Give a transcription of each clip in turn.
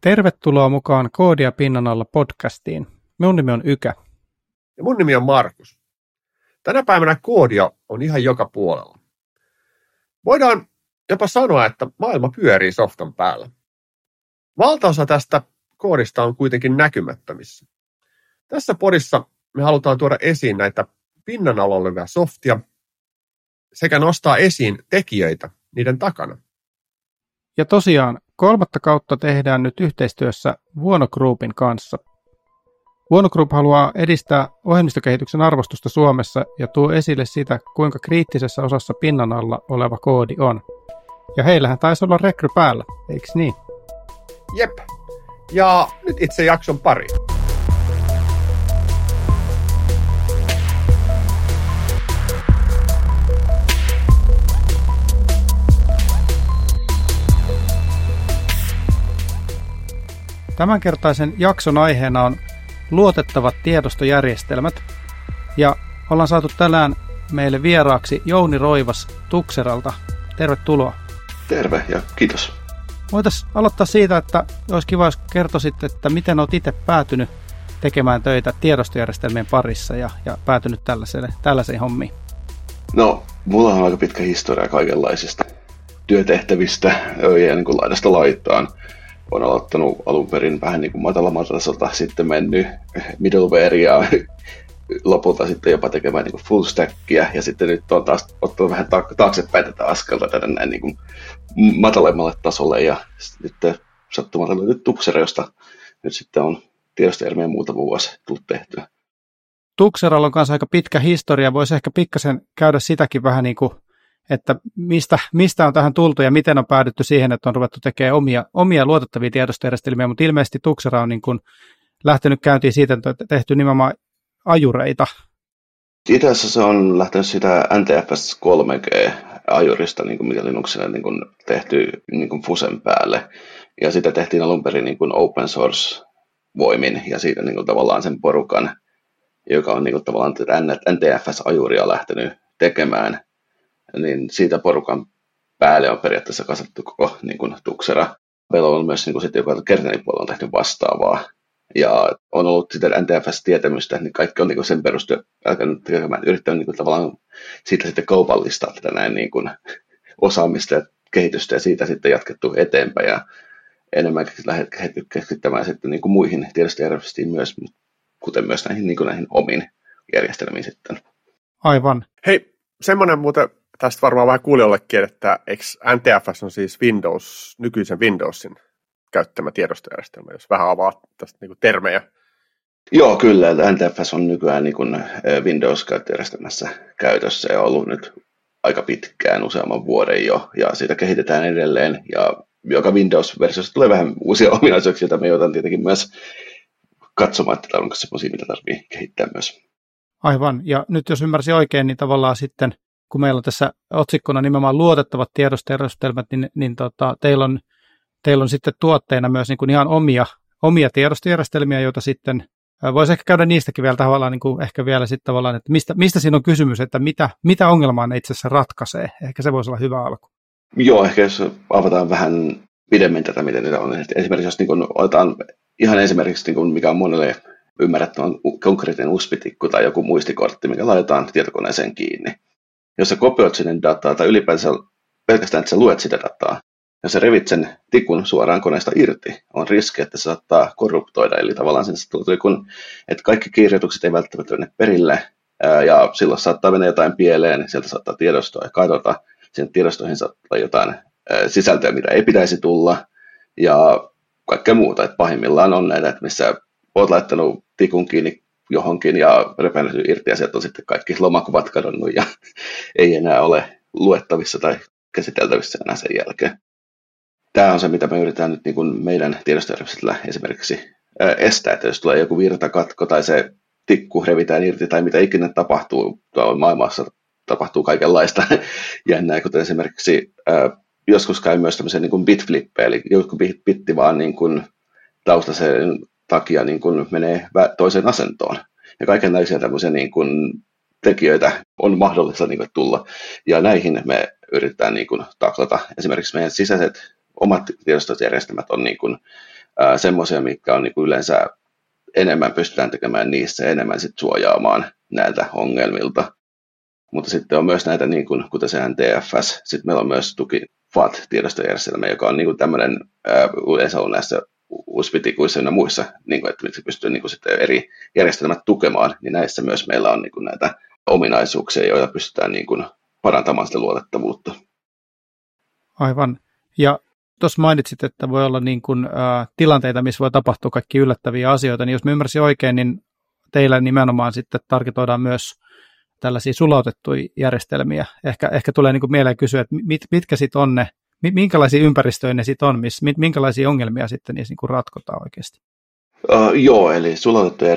Tervetuloa mukaan Koodia pinnan alla podcastiin. Minun nimi on Ykä. Ja mun nimi on Markus. Tänä päivänä koodia on ihan joka puolella. Voidaan jopa sanoa, että maailma pyörii softan päällä. Valtaosa tästä koodista on kuitenkin näkymättömissä. Tässä podissa me halutaan tuoda esiin näitä pinnan alla olevia softia sekä nostaa esiin tekijöitä niiden takana. Ja tosiaan kolmatta kautta tehdään nyt yhteistyössä Vuono Groupin kanssa. Vuono Group haluaa edistää ohjelmistokehityksen arvostusta Suomessa ja tuo esille sitä, kuinka kriittisessä osassa pinnan alla oleva koodi on. Ja heillähän taisi olla rekry päällä, eikö niin? Jep. Ja nyt itse jakson pari. Tämänkertaisen jakson aiheena on luotettavat tiedostojärjestelmät. Ja ollaan saatu tänään meille vieraaksi Jouni Roivas Tukseralta. Tervetuloa. Terve ja kiitos. Voitaisiin aloittaa siitä, että olisi kiva, jos kertoisit, että miten olet itse päätynyt tekemään töitä tiedostojärjestelmien parissa ja, ja päätynyt tällaiseen, tällaiseen hommiin. No, mulla on aika pitkä historia kaikenlaisista työtehtävistä ja niin kuin laidasta laittaan on aloittanut alun perin vähän niin kuin matalammalta tasolta, sitten mennyt middleware ja lopulta sitten jopa tekemään niin kuin full stackia, ja sitten nyt on taas ottanut vähän taaksepäin tätä askelta tänne näin niin kuin matalemmalle tasolle, ja nyt sattumalta löytyy Tuxera, josta nyt sitten on tiedostojärmeen muutama vuosi tullut tehtyä. Tuxeralla on kanssa aika pitkä historia, voisi ehkä pikkasen käydä sitäkin vähän niin kuin että mistä, mistä on tähän tultu ja miten on päädytty siihen, että on ruvettu tekemään omia, omia luotettavia tiedostojärjestelmiä, mutta ilmeisesti Tuxera on niin kuin lähtenyt käyntiin siitä, että on tehty nimenomaan ajureita. Itse asiassa se on lähtenyt sitä NTFS 3G-ajurista, niin kuin mikä Linuxille niin kuin tehty niin kuin Fusen päälle. Ja sitä tehtiin alun perin niin kuin open source voimin ja siitä niin kuin tavallaan sen porukan, joka on niin kuin tavallaan NTFS-ajuria lähtenyt tekemään – niin siitä porukan päälle on periaatteessa kasattu koko niin kuin, tuksera. Meillä on myös niin kuin, sitten, joka kertainen puolella on tehty vastaavaa. Ja on ollut sitä NTFS-tietämystä, niin kaikki on niin kuin sen perustyö alkanut tekemään, yrittänyt niin kuin, tavallaan siitä sitten kaupallistaa tätä näin niin kuin, osaamista ja kehitystä ja siitä sitten jatkettu eteenpäin ja enemmän lähdetty keskittämään sitten niin kuin muihin tiedostojärjestelmiin myös, kuten myös näihin, niin kuin näihin omiin järjestelmiin sitten. Aivan. Hei, semmoinen muuten tästä varmaan vähän kuulijoillekin, että eikö NTFS on siis Windows, nykyisen Windowsin käyttämä tiedostojärjestelmä, jos vähän avaa tästä niin kuin termejä. Joo, kyllä. NTFS on nykyään niin kuin Windows-käyttöjärjestelmässä käytössä ja ollut nyt aika pitkään, useamman vuoden jo, ja sitä kehitetään edelleen, ja joka Windows-versiossa tulee vähän uusia ominaisuuksia, joita me joudutaan tietenkin myös katsomaan, että onko sellaisia, mitä tarvitsee kehittää myös. Aivan, ja nyt jos ymmärsin oikein, niin tavallaan sitten kun meillä on tässä otsikkona nimenomaan luotettavat tiedostojärjestelmät, niin, niin tota, teillä, on, teillä on sitten tuotteina myös niin kuin ihan omia, omia tiedostojärjestelmiä, joita sitten voisi ehkä käydä niistäkin vielä tavallaan, niin kuin ehkä vielä sitten tavallaan, että mistä, mistä siinä on kysymys, että mitä, mitä ongelmaa ne itse asiassa ratkaisee. Ehkä se voisi olla hyvä alku. Joo, ehkä jos avataan vähän pidemmin tätä, miten niitä on. Esimerkiksi jos niin kuin, otetaan ihan esimerkiksi, niin kuin, mikä on monelle ymmärrettävä konkreettinen USB-tikku tai joku muistikortti, mikä laitetaan tietokoneeseen kiinni jos sä kopioit sinne dataa tai ylipäänsä pelkästään, että sä luet sitä dataa, ja sä revit sen tikun suoraan koneesta irti, on riski, että se saattaa korruptoida. Eli tavallaan sen tuntuu, kun, että kaikki kirjoitukset ei välttämättä mene perille, ja silloin saattaa mennä jotain pieleen, sieltä saattaa tiedostoa ja kadota, sen tiedostoihin saattaa jotain sisältöä, mitä ei pitäisi tulla, ja kaikkea muuta. Että pahimmillaan on näitä, että missä olet laittanut tikun kiinni johonkin ja repääntyy irti ja sieltä on sitten kaikki lomakuvat kadonnut ja ei enää ole luettavissa tai käsiteltävissä enää sen jälkeen. Tämä on se, mitä me yritetään nyt niin kuin meidän tiedostojärjestelmällä esimerkiksi estää, että jos tulee joku virtakatko tai se tikku revitään irti tai mitä ikinä tapahtuu, tuolla maailmassa tapahtuu kaikenlaista jännää, kuten esimerkiksi joskus käy myös tämmöisen niin bitflippejä, eli joku bitti vaan niin kuin taustaisen takia niin kuin menee toiseen asentoon. Ja kaikenlaisia tämmöisiä niin kuin tekijöitä on mahdollista niin kuin tulla. Ja näihin me yritetään niin kuin taklata. Esimerkiksi meidän sisäiset omat tiedostojärjestelmät on niin kuin semmoisia, mitkä on niin kuin yleensä enemmän pystytään tekemään niissä enemmän sit suojaamaan näiltä ongelmilta. Mutta sitten on myös näitä, niin kuin, kuten se NTFS, sitten meillä on myös tuki FAT-tiedostojärjestelmä, joka on niin tämmöinen, ää, yleensä on näissä USB-tikuissa ja muissa, niin kuin, että se pystyy niin kuin sitten eri järjestelmät tukemaan, niin näissä myös meillä on niin kuin näitä ominaisuuksia, joilla pystytään niin kuin parantamaan sitä luotettavuutta. Aivan. Ja tuossa mainitsit, että voi olla niin kuin, ä, tilanteita, missä voi tapahtua kaikki yllättäviä asioita, niin jos mä ymmärsin oikein, niin teillä nimenomaan sitten tarkitoidaan myös tällaisia sulautettuja järjestelmiä. Ehkä, ehkä tulee niin kuin mieleen kysyä, että mit, mitkä sitten on ne, minkälaisia ympäristöjä ne sitten on, miss, minkälaisia ongelmia sitten niissä niin ratkotaan oikeasti? Uh, joo, eli sulautettuja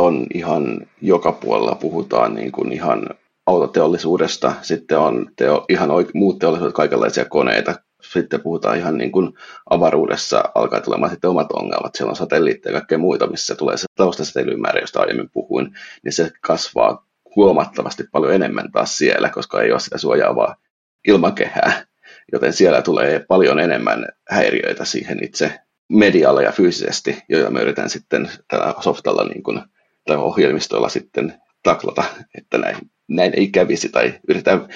on ihan joka puolella, puhutaan niin kuin ihan autoteollisuudesta, sitten on teo, ihan oik- muut teollisuudet, kaikenlaisia koneita, sitten puhutaan ihan niin kuin avaruudessa, alkaa tulemaan sitten omat ongelmat, siellä on satelliitteja ja kaikkea muita, missä tulee se taustasäteilymäärä, josta aiemmin puhuin, niin se kasvaa huomattavasti paljon enemmän taas siellä, koska ei ole sitä suojaavaa ilmakehää, joten siellä tulee paljon enemmän häiriöitä siihen itse medialla ja fyysisesti, joita me yritetään sitten tällä softalla niin kuin, tai ohjelmistoilla sitten taklata, että näin, näin ei kävisi tai yritetään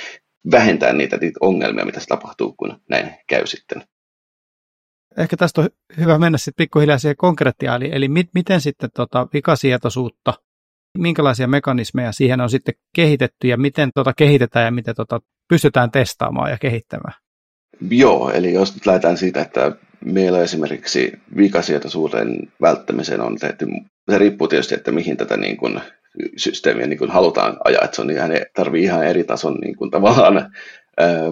vähentää niitä, niitä ongelmia, mitä se tapahtuu, kun näin käy sitten. Ehkä tästä on hyvä mennä sitten pikkuhiljaa siihen konkreettiaan, eli, eli mit, miten sitten tota vikasietoisuutta, minkälaisia mekanismeja siihen on sitten kehitetty ja miten tota kehitetään ja miten tota pystytään testaamaan ja kehittämään? Joo, eli jos nyt lähdetään siitä, että meillä esimerkiksi vikasietoisuuden välttämiseen on tehty, se riippuu tietysti, että mihin tätä niin kuin systeemiä niin kuin halutaan ajaa, että se on ihan, tarvii ihan eri tason niin kuin tavallaan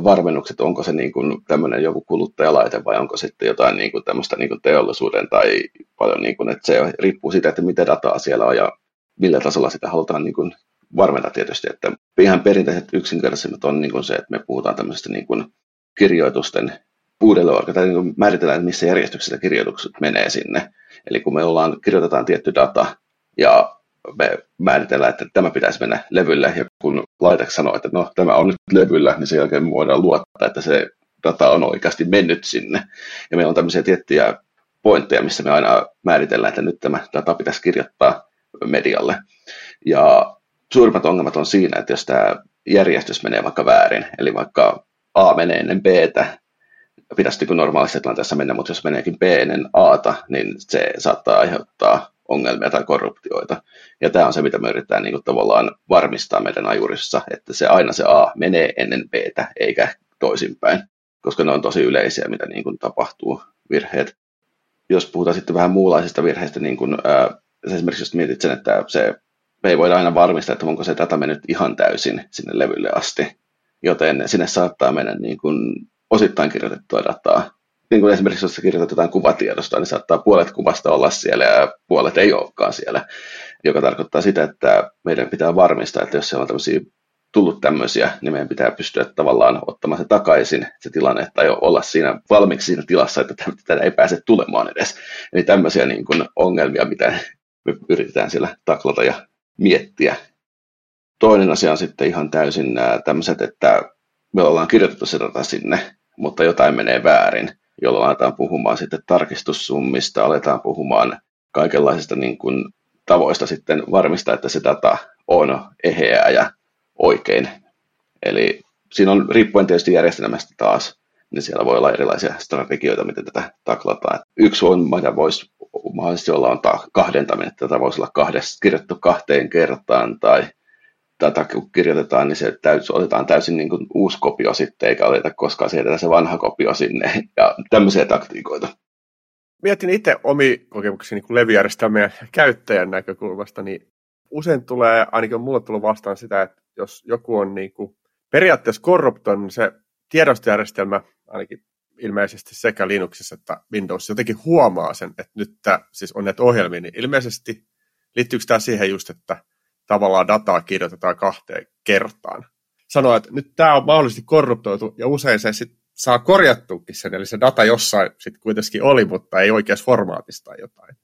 varmennukset, onko se niin kuin tämmöinen joku kuluttajalaite vai onko sitten jotain niin kuin tämmöistä niin kuin teollisuuden tai paljon, niin kuin, että se riippuu siitä, että mitä dataa siellä on ja millä tasolla sitä halutaan niin kuin varmentaa tietysti, että ihan perinteiset yksinkertaisimmat on niin kuin se, että me puhutaan tämmöisestä niin kuin kirjoitusten uudelleen tai niin määritellään, missä järjestyksessä kirjoitukset menee sinne. Eli kun me ollaan, kirjoitetaan tietty data ja me määritellään, että tämä pitäisi mennä levylle, ja kun laite sanoo, että no tämä on nyt levyllä, niin sen jälkeen me voidaan luottaa, että se data on oikeasti mennyt sinne. Ja meillä on tämmöisiä tiettyjä pointteja, missä me aina määritellään, että nyt tämä data pitäisi kirjoittaa medialle. Ja suurimmat ongelmat on siinä, että jos tämä järjestys menee vaikka väärin, eli vaikka A menee ennen Btä, pitäisi niin normaalisessa tilanteessa mennä, mutta jos meneekin B ennen Ata, niin se saattaa aiheuttaa ongelmia tai korruptioita. Ja tämä on se, mitä me yritetään niin kuin, tavallaan varmistaa meidän ajurissa, että se aina se A menee ennen B, eikä toisinpäin, koska ne on tosi yleisiä, mitä niin kuin, tapahtuu virheet. Jos puhutaan sitten vähän muunlaisista virheistä, niin kuin, ää, esimerkiksi jos mietit sen, että se, me ei voida aina varmistaa, että onko se data mennyt ihan täysin sinne levylle asti, joten sinne saattaa mennä niin kuin, osittain kirjoitettua dataa, niin kuin esimerkiksi jos kirjoitetaan kuvatiedosta, niin saattaa puolet kuvasta olla siellä ja puolet ei olekaan siellä, joka tarkoittaa sitä, että meidän pitää varmistaa, että jos siellä on tämmöisiä tullut tämmöisiä, niin meidän pitää pystyä tavallaan ottamaan se takaisin, se tilanne, tai olla siinä valmiiksi siinä tilassa, että tätä ei pääse tulemaan edes. Eli tämmöisiä niin kuin ongelmia, mitä me yritetään siellä taklata ja miettiä. Toinen asia on sitten ihan täysin nämä tämmöiset, että me ollaan kirjoitettu se data sinne, mutta jotain menee väärin jolloin aletaan puhumaan sitten tarkistussummista, aletaan puhumaan kaikenlaisista niin kuin tavoista sitten varmistaa, että se data on eheää ja oikein. Eli siinä on riippuen tietysti järjestelmästä taas, niin siellä voi olla erilaisia strategioita, miten tätä taklataan. Yksi on, mitä voisi mahdollisesti olla, on kahdentaminen, että tätä voisi olla kahdesta, kirjoittu kahteen kertaan, tai tätä kun kirjoitetaan, niin se täys, otetaan täysin niin kuin uusi kopio sitten, eikä oteta koskaan sieltä se vanha kopio sinne, ja tämmöisiä taktiikoita. Mietin itse omi kokemuksia niin levyjärjestelmien käyttäjän näkökulmasta, niin usein tulee, ainakin mulle tullut vastaan sitä, että jos joku on niin kuin periaatteessa korruptoinut, niin se tiedostojärjestelmä, ainakin ilmeisesti sekä Linuxissa että Windows jotenkin huomaa sen, että nyt tämä siis on näitä ohjelmia, niin ilmeisesti liittyykö tämä siihen just, että tavallaan dataa kirjoitetaan kahteen kertaan. Sanoa, että nyt tämä on mahdollisesti korruptoitu ja usein se sit saa korjattuukin sen, eli se data jossain sitten kuitenkin oli, mutta ei oikeassa formaatissa tai jotain.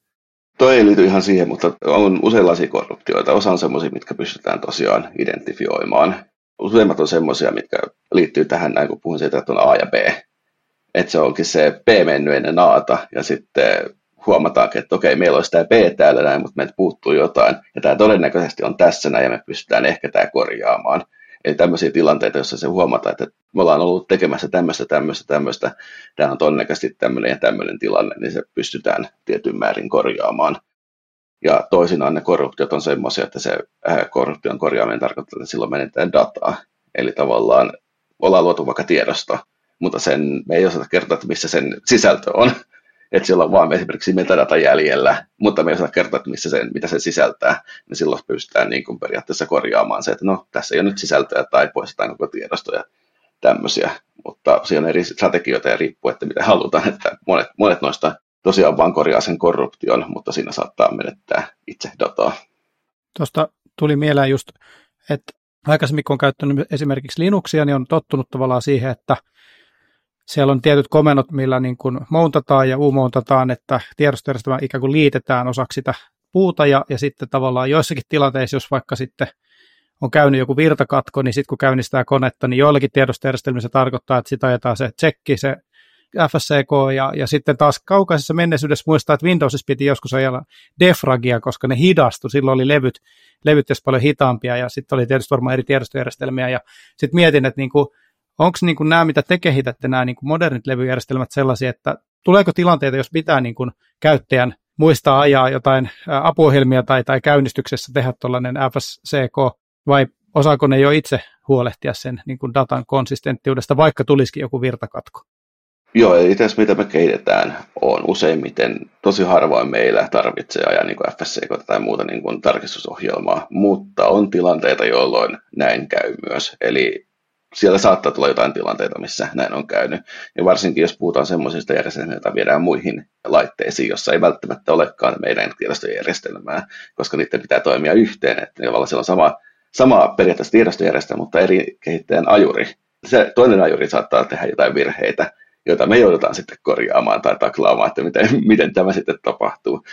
Toi ei liity ihan siihen, mutta on useinlaisia korruptioita. Osa on semmoisia, mitkä pystytään tosiaan identifioimaan. Useimmat on semmoisia, mitkä liittyy tähän näin, kun puhun siitä, että on A ja B. Että se onkin se B mennyt ennen Aata ja sitten huomataankin, että okei, meillä olisi tämä B täällä näin, mutta meiltä puuttuu jotain, ja tämä todennäköisesti on tässä näin, ja me pystytään ehkä tämä korjaamaan. Eli tämmöisiä tilanteita, joissa se huomataan, että me ollaan ollut tekemässä tämmöistä, tämmöistä, tämmöistä, tämä on todennäköisesti tämmöinen ja tämmöinen tilanne, niin se pystytään tietyn määrin korjaamaan. Ja toisinaan ne korruptiot on semmoisia, että se äh, korruption korjaaminen tarkoittaa, että silloin menetään dataa. Eli tavallaan ollaan luotu vaikka tiedosto, mutta sen, me ei osata kertoa, että missä sen sisältö on. Että siellä on vaan esimerkiksi metadata jäljellä, mutta me ei osata kertoa, että missä sen, mitä se sisältää. Niin silloin pystytään niin kuin periaatteessa korjaamaan se, että no tässä ei ole nyt sisältöä tai poistetaan koko tiedosto ja tämmöisiä. Mutta siinä on eri strategioita ja riippuu, että mitä halutaan. Että monet, monet noista tosiaan vaan korjaa sen korruption, mutta siinä saattaa menettää itse dataa. Tuosta tuli mieleen just, että aikaisemmin kun on käyttänyt esimerkiksi Linuxia, niin on tottunut tavallaan siihen, että siellä on tietyt komennot, millä niin kuin mountataan ja uumountataan, että tiedostojärjestelmä ikään kuin liitetään osaksi sitä puuta ja, ja sitten tavallaan joissakin tilanteissa, jos vaikka sitten on käynyt joku virtakatko, niin sitten kun käynnistää konetta, niin joillakin tiedostojärjestelmissä tarkoittaa, että sitä ajetaan se tsekki, se FSCK ja, ja sitten taas kaukaisessa menneisyydessä muistaa, että Windowsissa piti joskus ajalla defragia, koska ne hidastui, silloin oli levyt, levyt paljon hitaampia ja sitten oli tietysti varmaan eri tiedostojärjestelmiä ja sitten mietin, että niinku, onko niinku nämä, mitä te kehitätte, nämä niinku modernit levyjärjestelmät sellaisia, että tuleeko tilanteita, jos pitää niinku käyttäjän muistaa ajaa jotain apuohjelmia tai, tai käynnistyksessä tehdä tuollainen FSCK, vai osaako ne jo itse huolehtia sen niin kuin datan konsistenttiudesta, vaikka tulisikin joku virtakatko? Joo, eli tässä mitä me kehitetään on useimmiten, tosi harvoin meillä tarvitsee ajaa niin FSC tai muuta niin kuin tarkistusohjelmaa, mutta on tilanteita, jolloin näin käy myös. Eli siellä saattaa tulla jotain tilanteita, missä näin on käynyt. Ja varsinkin jos puhutaan semmoisista järjestelmistä, joita viedään muihin laitteisiin, jossa ei välttämättä olekaan meidän tiedostojärjestelmää, koska niiden pitää toimia yhteen. Että tavallaan siellä on sama, sama periaatteessa tiedostojärjestelmä, mutta eri kehittäjän ajuri. Se toinen ajuri saattaa tehdä jotain virheitä, joita me joudutaan sitten korjaamaan tai taklaamaan, että miten, miten tämä sitten tapahtuu.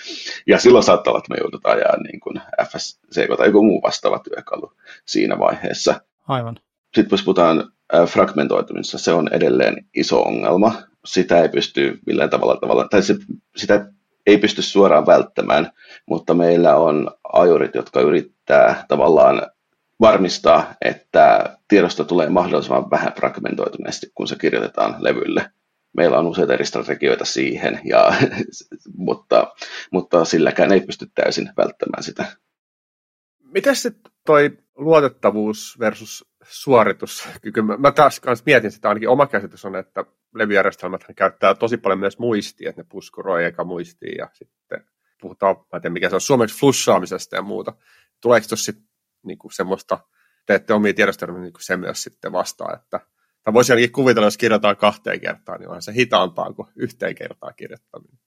Ja silloin saattaa olla, että me joudutaan ajaa niin FSC tai joku muu vastaava työkalu siinä vaiheessa. Aivan. Sitten jos puhutaan fragmentoitumisesta, se on edelleen iso ongelma. Sitä ei pysty millään tavalla, tavalla tai se, sitä ei pysty suoraan välttämään, mutta meillä on ajurit, jotka yrittää tavallaan varmistaa, että tiedosto tulee mahdollisimman vähän fragmentoituneesti, kun se kirjoitetaan levylle meillä on useita eri strategioita siihen, ja, mutta, mutta silläkään ei pysty täysin välttämään sitä. Miten sitten toi luotettavuus versus suorituskyky? Mä taas kanssa mietin sitä, ainakin oma käsitys on, että levyjärjestelmät käyttää tosi paljon myös muistia, että ne puskuroi eka muistiin ja sitten puhutaan, mä en tiedä mikä se on, suomeksi flussaamisesta ja muuta. Tuleeko tuossa sitten niinku semmoista, teette omia tiedostelmia niin se myös sitten vastaan, että tai voisi ainakin kuvitella, jos kirjoitetaan kahteen kertaan, niin onhan se hitaampaa kuin yhteen kertaan kirjoittaminen.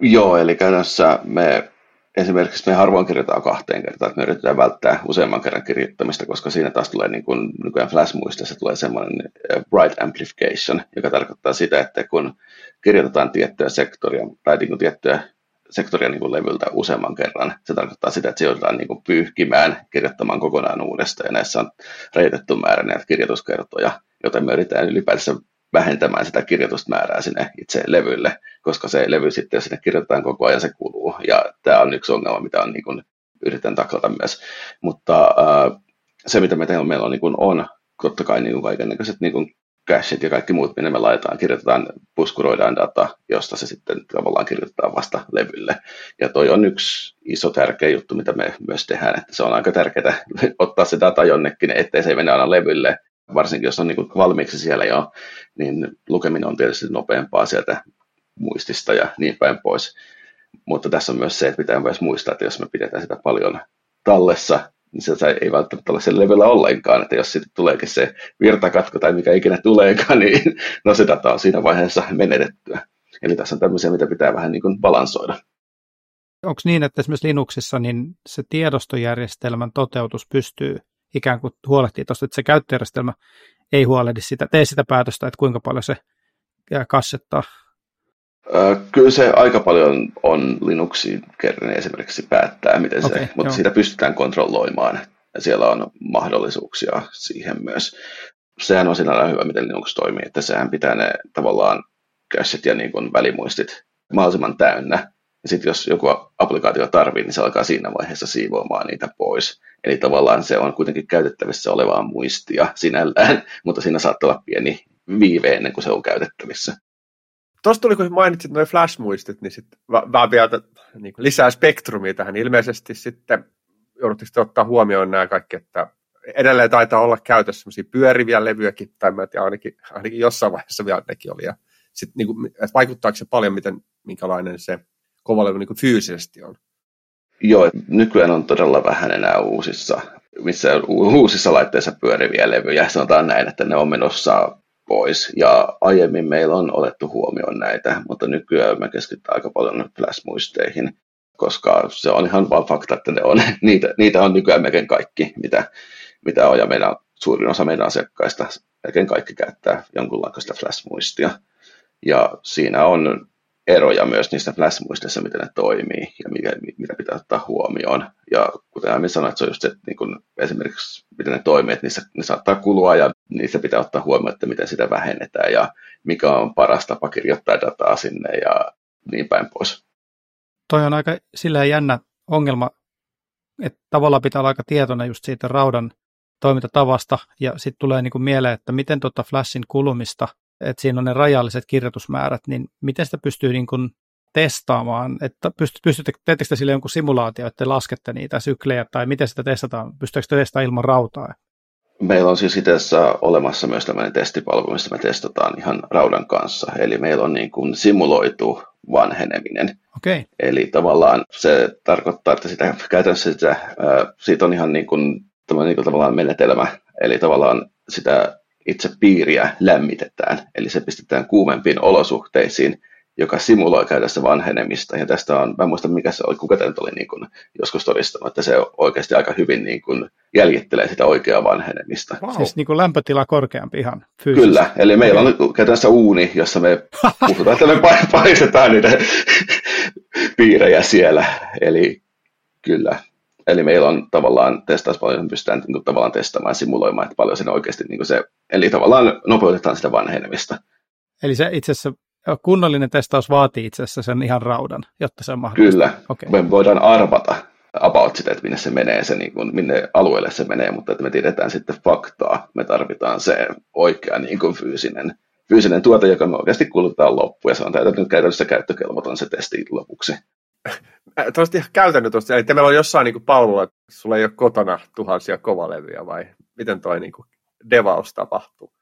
Joo, eli käytännössä me esimerkiksi me harvoin kirjoitetaan kahteen kertaan, että me yritetään välttää useamman kerran kirjoittamista, koska siinä taas tulee niin kuin nykyään Flash-muistissa tulee semmoinen eh, bright amplification, joka tarkoittaa sitä, että kun kirjoitetaan tiettyä sektoria tai niin kuin tiettyä sektoria niin kuin levyltä useamman kerran. Se tarkoittaa sitä, että se joudutaan niin kuin pyyhkimään, kirjoittamaan kokonaan uudestaan, ja näissä on rajoitettu määrä näitä kirjoituskertoja, joten me yritetään ylipäätänsä vähentämään sitä kirjoitusmäärää sinne itse levylle, koska se levy sitten, jos sinne kirjoitetaan koko ajan, se kuluu. Ja tämä on yksi ongelma, mitä on niin kuin, yritän taklata myös. Mutta äh, se, mitä me teemme, meillä on, niin kuin, on totta kai niin kaikenlaiset niin cachit ja kaikki muut, minne me laitetaan, kirjoitetaan, puskuroidaan data, josta se sitten tavallaan kirjoitetaan vasta levylle. Ja toi on yksi iso tärkeä juttu, mitä me myös tehdään, että se on aika tärkeää ottaa se data jonnekin, ettei se mene aina levylle, varsinkin jos on niin valmiiksi siellä jo, niin lukeminen on tietysti nopeampaa sieltä muistista ja niin päin pois. Mutta tässä on myös se, että pitää myös muistaa, että jos me pidetään sitä paljon tallessa, niin se ei välttämättä ole siellä levyllä ollenkaan, että jos sitten tuleekin se virtakatko tai mikä ikinä tuleekaan, niin no se data on siinä vaiheessa menetettyä. Eli tässä on tämmöisiä, mitä pitää vähän niin kuin balansoida. Onko niin, että esimerkiksi Linuxissa niin se tiedostojärjestelmän toteutus pystyy ikään kuin huolehtii tuosta, että se käyttöjärjestelmä ei huolehdi sitä, tee sitä päätöstä, että kuinka paljon se kassettaa? Kyllä se aika paljon on Linuxin kerran esimerkiksi päättää, miten okay, se, mutta joo. siitä pystytään kontrolloimaan ja siellä on mahdollisuuksia siihen myös. Sehän on sinällään hyvä, miten Linux toimii, että sehän pitää ne tavallaan cachet ja niin kuin välimuistit mahdollisimman täynnä. Ja sitten jos joku applikaatio tarvii, niin se alkaa siinä vaiheessa siivoamaan niitä pois. Eli tavallaan se on kuitenkin käytettävissä olevaa muistia sinällään, mutta siinä saattaa olla pieni viive ennen kuin se on käytettävissä. Tuosta tuli, kun mainitsit nuo flash-muistit, niin sitten vaan vielä niin lisää spektrumia tähän. Ilmeisesti sitten joudutteko ottaa huomioon nämä kaikki, että edelleen taitaa olla käytössä sellaisia pyöriviä levyjäkin, tai mä tiedän, ainakin, ainakin jossain vaiheessa vielä nekin oli. Ja sit, niin kuin, että vaikuttaako se paljon, miten, minkälainen se kovalevy niin fyysisesti on? Joo, nykyään on todella vähän enää uusissa, missä uusissa laitteissa pyöriviä levyjä. Sanotaan näin, että ne on menossa pois. Ja aiemmin meillä on olettu huomioon näitä, mutta nykyään me keskitytään aika paljon flash-muisteihin, koska se on ihan vain fakta, että ne on, niitä, niitä on nykyään melkein kaikki, mitä, mitä on, ja meidän, suurin osa meidän asiakkaista, melkein kaikki käyttää jonkunlaista flash-muistia. Ja siinä on eroja myös niistä flash-muistissa, miten ne toimii ja mikä, mitä pitää ottaa huomioon. Ja kuten aiemmin sanoin, että se on just se, että niin kun esimerkiksi miten ne toimii, että niissä, ne saattaa kulua ja niistä pitää ottaa huomioon, että miten sitä vähennetään ja mikä on paras tapa kirjoittaa dataa sinne ja niin päin pois. Toi on aika sillä jännä ongelma, että tavallaan pitää olla aika tietoinen just siitä raudan toimintatavasta ja sitten tulee niin kuin mieleen, että miten tuota Flashin kulumista – että siinä on ne rajalliset kirjoitusmäärät, niin miten sitä pystyy niin kuin testaamaan, että pystytte, teettekö sille jonkun simulaatio, että laskette niitä syklejä, tai miten sitä testataan, pystyykö sitä testaamaan ilman rautaa? Meillä on siis itse olemassa myös tämmöinen testipalvelu, missä me testataan ihan raudan kanssa, eli meillä on niin kuin simuloitu vanheneminen. Okay. Eli tavallaan se tarkoittaa, että sitä käytännössä sitä, siitä on ihan niin kuin, niin kuin tavallaan menetelmä, eli tavallaan sitä itse piiriä lämmitetään, eli se pistetään kuumempiin olosuhteisiin, joka simuloi käytössä vanhenemista. Ja tästä on, mä en muista mikä se oli, kuka tämä oli niin kuin joskus todistanut, että se oikeasti aika hyvin niin kuin jäljittelee sitä oikeaa vanhenemista. Wow. Siis niin kuin lämpötila korkeampi ihan fyysisesti. Kyllä, eli meillä on käytännössä uuni, jossa me puhutaan, että me paistetaan niitä piirejä siellä. Eli kyllä, Eli meillä on tavallaan testauspalvelu, pystytään niin kuin, tavallaan testaamaan ja simuloimaan, että paljon sen oikeasti niin kuin se, eli tavallaan nopeutetaan sitä vanhenemista. Eli se itse asiassa kunnollinen testaus vaatii itse asiassa sen ihan raudan, jotta se on mahdollista. Kyllä, okay. me voidaan arvata about sitä, että minne se menee, se, niin kuin, minne alueelle se menee, mutta että me tiedetään sitten faktaa, me tarvitaan se oikea niin kuin fyysinen, fyysinen tuote, joka me oikeasti kulutetaan loppuun, ja se on täytynyt käytännössä käyttökelvoton se testi lopuksi. Tuosta ihan käytännön tuosta, eli meillä on jossain niin palvelulla, että sulla ei ole kotona tuhansia kovalevyjä vai miten toi niin kuin devaus tapahtuu?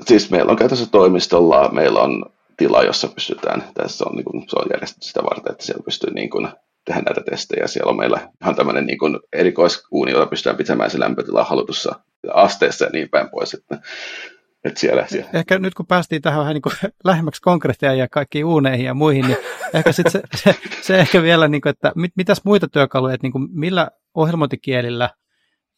Siis meillä on käytössä toimistolla, meillä on tila, jossa pystytään, tässä on, niin kuin, se on järjestetty sitä varten, että siellä pystyy niin kuin, tehdä näitä testejä. Siellä on meillä ihan tämmöinen niin kuin erikoisuuni, jolla pystytään pitämään se lämpötila halutussa asteessa ja niin päin pois. Että että siellä, siellä. Ehkä nyt kun päästiin tähän vähän niin kuin lähemmäksi konkreettia ja kaikkiin uuneihin ja muihin, niin ehkä sit se, se, se, ehkä vielä, niin kuin, että mit, mitäs muita työkaluja, että niin kuin millä ohjelmointikielillä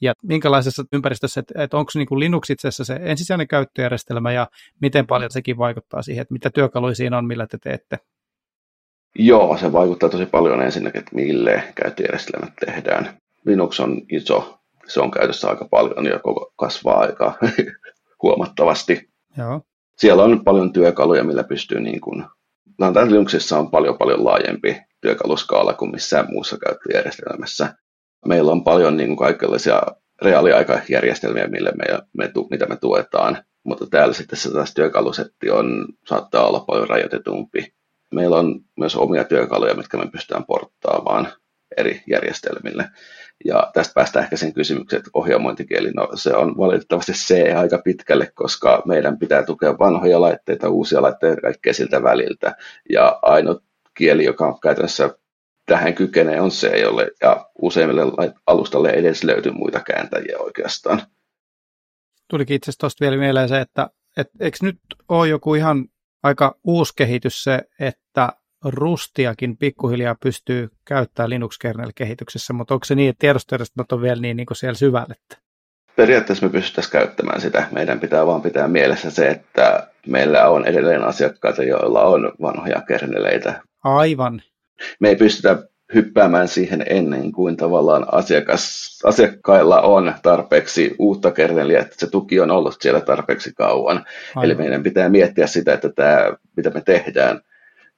ja minkälaisessa ympäristössä, että, että onko niin Linux itse asiassa se ensisijainen käyttöjärjestelmä ja miten paljon sekin vaikuttaa siihen, että mitä työkaluja siinä on, millä te teette? Joo, se vaikuttaa tosi paljon ensinnäkin, että mille käyttöjärjestelmät tehdään. Linux on iso, se on käytössä aika paljon ja koko kasvaa aika huomattavasti. Joo. Siellä on paljon työkaluja, millä pystyy niin kuin, Linuxissa on paljon paljon laajempi työkaluskaala kuin missään muussa käyttöjärjestelmässä. Meillä on paljon niin kuin kaikenlaisia reaaliaikajärjestelmiä, millä me, me, mitä me tuetaan, mutta täällä sitten se taas työkalusetti on, saattaa olla paljon rajoitetumpi. Meillä on myös omia työkaluja, mitkä me pystytään porttaamaan eri järjestelmille. Ja tästä päästään ehkä sen kysymykseen, että ohjelmointikieli, no se on valitettavasti se aika pitkälle, koska meidän pitää tukea vanhoja laitteita, uusia laitteita, kaikkea siltä väliltä. Ja ainut kieli, joka on käytännössä tähän kykenee, on se, jolle ja useimmille alustalle ei edes löyty muita kääntäjiä oikeastaan. Tulikin itse asiassa tuosta vielä mieleen se, että et, eikö nyt ole joku ihan aika uusi kehitys se, että rustiakin pikkuhiljaa pystyy käyttämään Linux-kernel-kehityksessä, mutta onko se niin, että tiedostojärjestelmät on vielä niin, niin kuin siellä syvällä? Periaatteessa me pystyttäisiin käyttämään sitä. Meidän pitää vaan pitää mielessä se, että meillä on edelleen asiakkaita, joilla on vanhoja kerneleitä. Aivan. Me ei pystytä hyppäämään siihen ennen kuin tavallaan asiakas, asiakkailla on tarpeeksi uutta kerneliä, että se tuki on ollut siellä tarpeeksi kauan. Aivan. Eli meidän pitää miettiä sitä, että tämä, mitä me tehdään,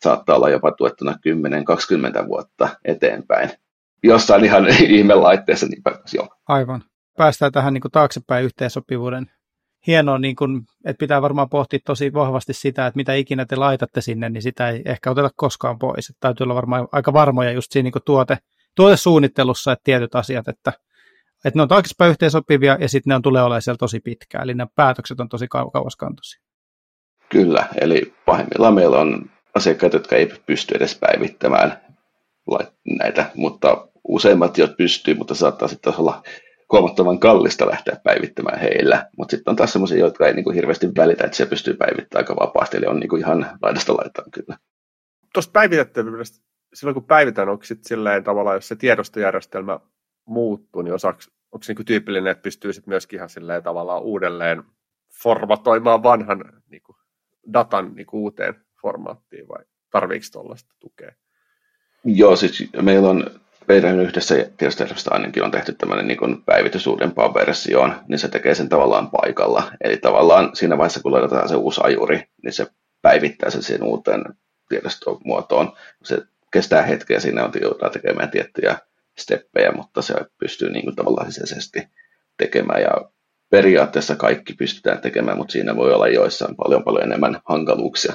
saattaa olla jopa tuettuna 10-20 vuotta eteenpäin. Jossain ihan ihmelaitteessa niin joo. Aivan. Päästään tähän niin kuin taaksepäin yhteensopivuuden hienoa, niin kuin, että pitää varmaan pohtia tosi vahvasti sitä, että mitä ikinä te laitatte sinne, niin sitä ei ehkä oteta koskaan pois. Että täytyy olla varmaan aika varmoja just siinä niin kuin tuote, tuotesuunnittelussa, että tietyt asiat, että, että ne on taaksepäin yhteensopivia ja sitten ne on tulee olemaan siellä tosi pitkään. Eli nämä päätökset on tosi kauaskantoisia. Kyllä, eli pahimmillaan meillä on asiakkaita, jotka ei pysty edes päivittämään näitä, mutta useimmat jo pystyy, mutta saattaa sitten olla huomattavan kallista lähteä päivittämään heillä. Mutta sitten on taas sellaisia, jotka ei niinku hirveästi välitä, että se pystyy päivittämään aika vapaasti, eli on niinku ihan laidasta laitaan kyllä. Tuosta päivitettävyydestä, silloin kun päivitään, onko sitten silleen tavallaan, jos se tiedostojärjestelmä muuttuu, niin osaksi, onko niinku tyypillinen, että pystyy sitten myöskin ihan silleen tavallaan uudelleen formatoimaan vanhan niinku, datan niinku uuteen formaattiin, vai tarviiko tuollaista tukea? Joo, siis meillä on meidän yhdessä tietostojärjestelmästä ainakin on tehty tämmöinen niin päivitys uudempaan versioon, niin se tekee sen tavallaan paikalla. Eli tavallaan siinä vaiheessa, kun laitetaan se uusi ajuri, niin se päivittää sen siihen uuteen tiedostomuotoon. Se kestää hetkeä, siinä on joudutaan tekemään tiettyjä steppejä, mutta se pystyy niin kuin tavallaan sisäisesti tekemään. Ja periaatteessa kaikki pystytään tekemään, mutta siinä voi olla joissain paljon paljon enemmän hankaluuksia.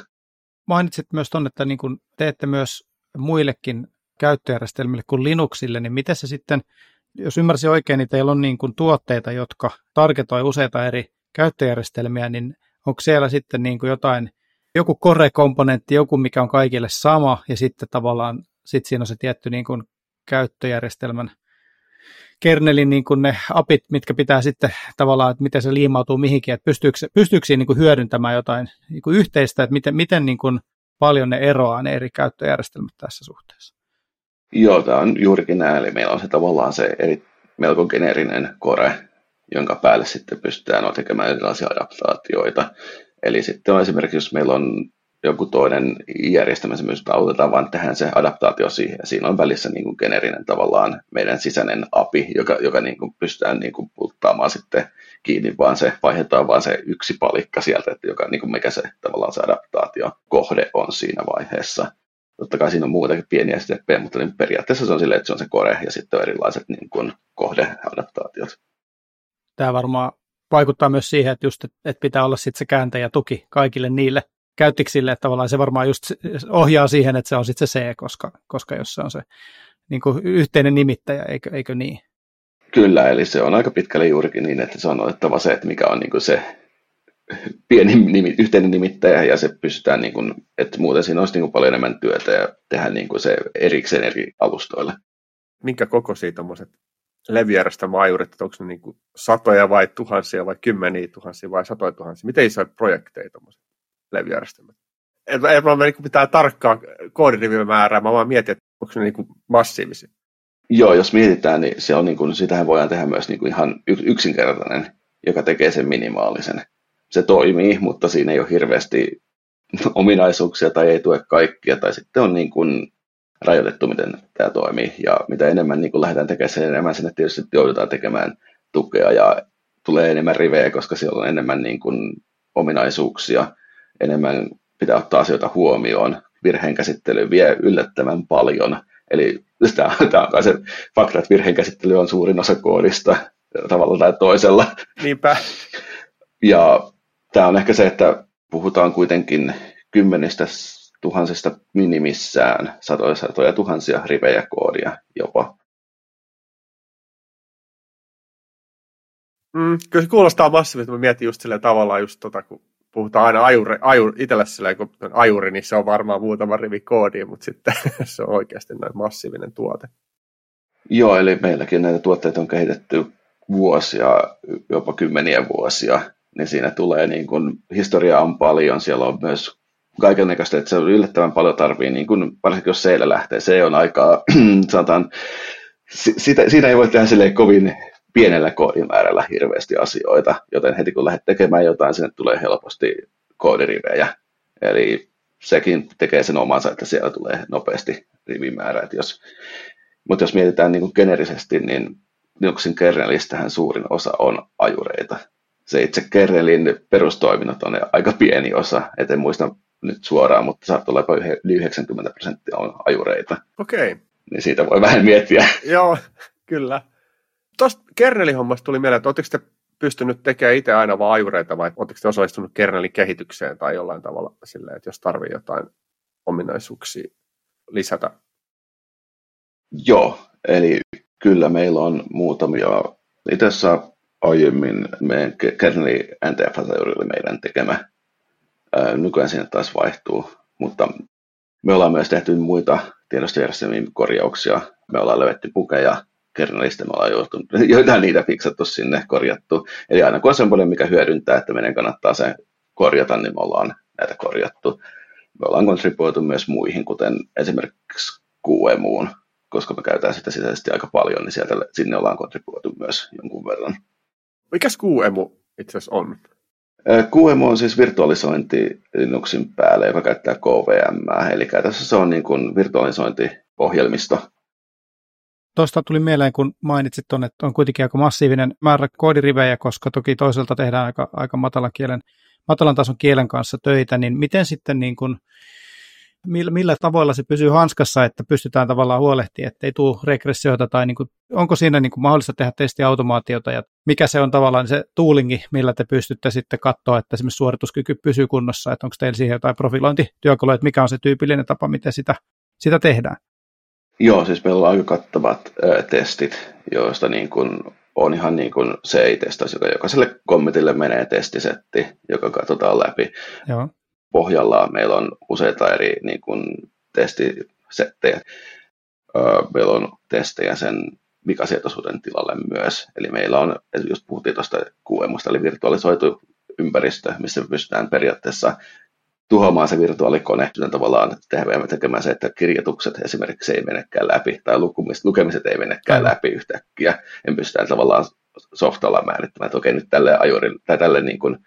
Mainitsit myös tuonne, että niin kuin teette myös muillekin käyttöjärjestelmille kuin Linuxille, niin miten se sitten, jos ymmärsin oikein, niin teillä on niin kuin tuotteita, jotka targetoi useita eri käyttöjärjestelmiä, niin onko siellä sitten niin kuin jotain, joku core-komponentti, joku mikä on kaikille sama, ja sitten tavallaan sit siinä on se tietty niin kuin käyttöjärjestelmän kernelin niin kuin ne apit, mitkä pitää sitten tavallaan, että miten se liimautuu mihinkin, että pystyykö, pystyykö siinä niin kuin hyödyntämään jotain niin kuin yhteistä, että miten, miten niin kuin paljon ne eroaa ne eri käyttöjärjestelmät tässä suhteessa. Joo, tämä on juurikin näin, eli meillä on se tavallaan se eri, melko geneerinen kore, jonka päälle sitten pystytään tekemään erilaisia adaptaatioita. Eli sitten on esimerkiksi, jos meillä on joku toinen järjestelmä, myös autetaan vaan tähän se adaptaatio siihen, ja siinä on välissä niin kuin geneerinen tavallaan meidän sisäinen API, joka, joka niin kuin pystytään niin kuin pulttaamaan sitten kiinni, vaan se vaihdetaan vaan se yksi palikka sieltä, että joka, niin kuin mikä se tavallaan se adaptaatio kohde on siinä vaiheessa. Totta kai siinä on muutakin pieniä steppejä, mutta niin periaatteessa se on silleen, että se on se core ja sitten on erilaiset niin kuin kohdeadaptaatiot. Tämä varmaan vaikuttaa myös siihen, että, just, että pitää olla sitten se kääntäjä tuki kaikille niille käyttiksille, että tavallaan se varmaan just ohjaa siihen, että se on sitten se C, koska, koska jos se on se niin kuin yhteinen nimittäjä, eikö, eikö niin? Kyllä, eli se on aika pitkälle juurikin niin, että se on otettava se, että mikä on niin kuin se pieni nimi, yhteinen nimittäjä ja se pystytään, niin kuin, että muuten siinä olisi niin kuin paljon enemmän työtä ja tehdä niin kuin se erikseen eri alustoille. Minkä kokoisia tuommoiset leviärästä-maajurit, onko ne niin kuin satoja vai tuhansia vai kymmeniä tuhansia vai satoja tuhansia? Miten isoja projekteja tuommoiset leviärästelmät? En, en mä niin pitää tarkkaa koodirivimäärää, mä vaan mietin, että onko ne niin massiivisia. Joo, jos mietitään, niin, se on niin kuin, sitähän voidaan tehdä myös niin kuin ihan yksinkertainen, joka tekee sen minimaalisen se toimii, mutta siinä ei ole hirveästi ominaisuuksia tai ei tue kaikkia, tai sitten on niin kuin rajoitettu, miten tämä toimii. Ja mitä enemmän niin kuin lähdetään tekemään, sen enemmän sinne tietysti joudutaan tekemään tukea ja tulee enemmän rivejä, koska siellä on enemmän niin kuin ominaisuuksia, enemmän pitää ottaa asioita huomioon. Virheen käsittely vie yllättävän paljon. Eli tämä on se fakta, että virheen käsittely on suurin osa koodista tavalla tai toisella. Niinpä. Ja tämä on ehkä se, että puhutaan kuitenkin kymmenistä tuhansista minimissään, satoja, satoja tuhansia rivejä koodia jopa. Mm, kyllä se kuulostaa massiivisesti. Mä mietin just sillä tavalla, just tota, kun puhutaan aina ajuri, ajuri itselle silleen, kun on ajuri, niin se on varmaan muutama rivi koodia, mutta sitten se on oikeasti noin massiivinen tuote. Joo, eli meilläkin näitä tuotteita on kehitetty vuosia, jopa kymmeniä vuosia, niin siinä tulee niin kuin, historiaa on paljon, siellä on myös kaikenlaista, että se on yllättävän paljon tarvii, niin kuin, varsinkin jos seillä lähtee, se on aikaa, sanotaan, sitä, siinä ei voi tehdä silleen kovin pienellä koodimäärällä hirveästi asioita, joten heti kun lähdet tekemään jotain, sinne tulee helposti koodirivejä. Eli sekin tekee sen omansa, että siellä tulee nopeasti rivimäärä. Jos, mutta jos mietitään niin kuin generisesti, niin Linuxin kernelistähän suurin osa on ajureita se itse kernelin perustoiminnot on aika pieni osa. Et en muista nyt suoraan, mutta saattaa olla jopa yli 90 prosenttia on ajureita. Okei. Okay. Niin siitä voi vähän miettiä. Joo, kyllä. Tuosta kernelihommasta tuli mieleen, että oletteko te pystynyt tekemään itse aina vain ajureita vai oletteko te osallistunut kernelin kehitykseen tai jollain tavalla silleen, että jos tarvii jotain ominaisuuksia lisätä? Joo, eli kyllä meillä on muutamia, itse asiassa aiemmin meidän kerneli NTF oli meidän tekemä, nykyään sinne taas vaihtuu, mutta me ollaan myös tehty muita tiedostojärjestelmien korjauksia, me ollaan löydetty pukeja, kernelistä me ollaan joutunut, joitain niitä fiksattu sinne, korjattu. Eli aina kun on semmoinen, mikä hyödyntää, että meidän kannattaa se korjata, niin me ollaan näitä korjattu. Me ollaan kontribuoitu myös muihin, kuten esimerkiksi QEMUun, koska me käytetään sitä sisäisesti aika paljon, niin sieltä, sinne ollaan kontribuoitu myös jonkun verran. Mikäs QEMU itse asiassa on? QEMU on siis virtualisointi Linuxin päälle, joka käyttää KVM, eli käytännössä se on niin kuin virtualisointiohjelmisto, Tuosta tuli mieleen, kun mainitsit tuonne, että on kuitenkin aika massiivinen määrä koodirivejä, koska toki toiselta tehdään aika, aika matalan, kielen, matalan tason kielen kanssa töitä, niin miten sitten niin kuin, millä, tavoilla se pysyy hanskassa, että pystytään tavallaan huolehtimaan, että ei tule regressioita tai niin kuin, onko siinä niin kuin mahdollista tehdä testiautomaatiota ja mikä se on tavallaan se toolingi, millä te pystytte sitten katsoa, että esimerkiksi suorituskyky pysyy kunnossa, että onko teillä siihen jotain profilointityökaluja, että mikä on se tyypillinen tapa, miten sitä, sitä tehdään? Joo, siis meillä on aika kattavat ää, testit, joista niin kun on ihan niin kuin CI-testaus, joka jokaiselle kommentille menee testisetti, joka katsotaan läpi. Joo. Pohjalla meillä on useita eri niin kuin, testisettejä. meillä on testejä sen vikasietoisuuden tilalle myös. Eli meillä on, just puhuttiin tuosta QEMusta, eli virtualisoitu ympäristö, missä me pystytään periaatteessa tuhoamaan se virtuaalikone, sitten tavallaan tehdään tekemään se, että kirjoitukset esimerkiksi ei menekään läpi, tai lukemiset, lukemiset ei menekään läpi yhtäkkiä. En pystytään tavallaan softalla määrittämään, että okei, nyt tälle ajurille, tai tälle niin kuin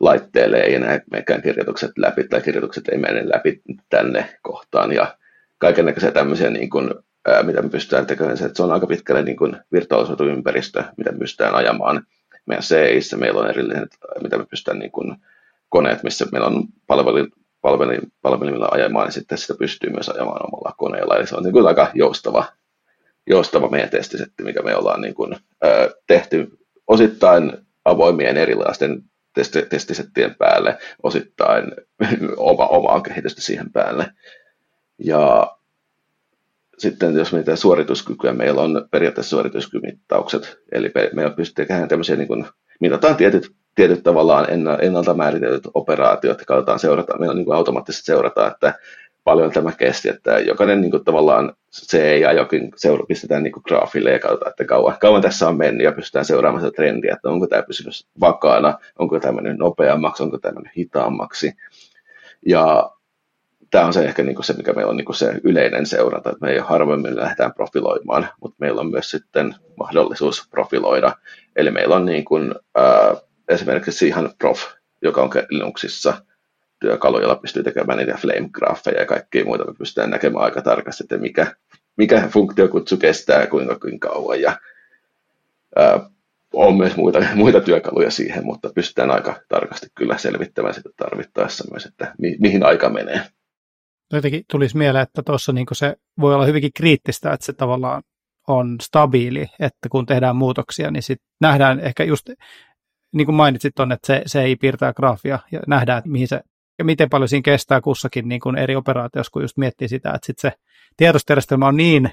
laitteelle ei enää menekään kirjoitukset läpi, tai kirjoitukset ei mene läpi tänne kohtaan, ja kaikenlaisia tämmöisiä, niin kuin, ää, mitä me pystytään tekemään, se, että se on aika pitkälle niin kuin virtuaalisoitu ympäristö, mitä me pystytään ajamaan. Meidän CIssä meillä on erillinen, mitä me pystytään niin kuin, koneet, missä meillä on palvelimilla ajamaan, niin sitten sitä pystyy myös ajamaan omalla koneella. Eli se on niin kyllä aika joustava, joustava meidän testisetti, mikä me ollaan niin kuin, ää, tehty osittain avoimien erilaisten testi, testisettien päälle, osittain oma, omaa kehitystä siihen päälle. Ja sitten jos mietitään suorituskykyä, meillä on periaatteessa suorituskymittaukset, eli meillä pystyy tekemään tämmöisiä, niin kuin, mitataan tietyt tietyt tavallaan ennalta määritellyt operaatiot, katsotaan seurata, meillä niin kuin automaattisesti seurataan, että paljon tämä kesti, että jokainen niin kuin, tavallaan se ja jokin seura, pistetään niin kuin, graafille ja katsotaan, että kauan, kauan tässä on mennyt ja pystytään seuraamaan sitä trendiä, että onko tämä pysynyt vakaana, onko tämä mennyt nopeammaksi, onko tämä mennyt hitaammaksi. Ja tämä on se ehkä niin kuin se, mikä meillä on niin kuin se yleinen seuranta, että me ei harvemmin lähdetään profiloimaan, mutta meillä on myös sitten mahdollisuus profiloida. Eli meillä on niin kuin, ää, esimerkiksi ihan Prof, joka on Linuxissa työkalu, jolla pystyy tekemään niitä flame-graafeja ja kaikkia muita. Me pystytään näkemään aika tarkasti, että mikä, mikä funktiokutsu kestää kuinka, kuinka kauan. Ja, ää, on myös muita, muita työkaluja siihen, mutta pystytään aika tarkasti kyllä selvittämään sitä tarvittaessa myös, että mi, mihin aika menee. Jotenkin tulisi mieleen, että tuossa niin se voi olla hyvinkin kriittistä, että se tavallaan on stabiili, että kun tehdään muutoksia, niin sitten nähdään ehkä just niin kuin mainitsit on, että se, se ei piirtää graafia ja nähdään, että mihin se, ja miten paljon siinä kestää kussakin niin kuin eri operaatiossa, kun just miettii sitä, että sit se tietostojärjestelmä on niin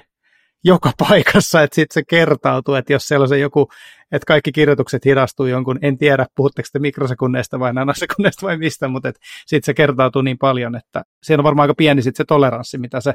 joka paikassa, että sitten se kertautuu, että jos siellä on se joku, että kaikki kirjoitukset hidastuu jonkun, en tiedä, puhutteko te mikrosekunneista vai nanosekunneista vai mistä, mutta sitten se kertautuu niin paljon, että siinä on varmaan aika pieni sit se toleranssi, mitä se